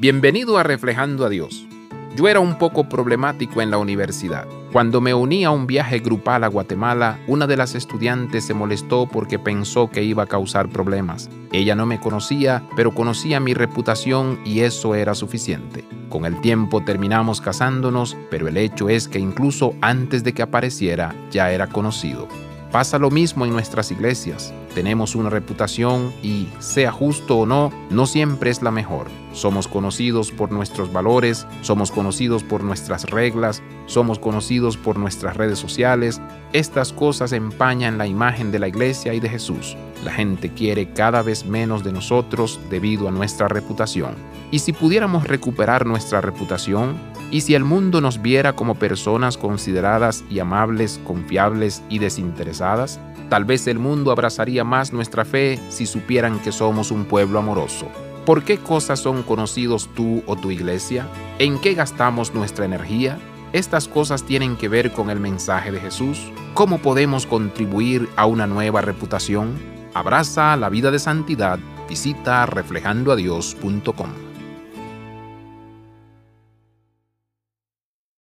Bienvenido a Reflejando a Dios. Yo era un poco problemático en la universidad. Cuando me uní a un viaje grupal a Guatemala, una de las estudiantes se molestó porque pensó que iba a causar problemas. Ella no me conocía, pero conocía mi reputación y eso era suficiente. Con el tiempo terminamos casándonos, pero el hecho es que incluso antes de que apareciera ya era conocido. Pasa lo mismo en nuestras iglesias. Tenemos una reputación y, sea justo o no, no siempre es la mejor. Somos conocidos por nuestros valores, somos conocidos por nuestras reglas, somos conocidos por nuestras redes sociales. Estas cosas empañan la imagen de la iglesia y de Jesús. La gente quiere cada vez menos de nosotros debido a nuestra reputación. Y si pudiéramos recuperar nuestra reputación, y si el mundo nos viera como personas consideradas y amables, confiables y desinteresadas, tal vez el mundo abrazaría más nuestra fe si supieran que somos un pueblo amoroso. ¿Por qué cosas son conocidos tú o tu iglesia? ¿En qué gastamos nuestra energía? Estas cosas tienen que ver con el mensaje de Jesús. ¿Cómo podemos contribuir a una nueva reputación? Abraza la vida de santidad. Visita reflejandoadios.com.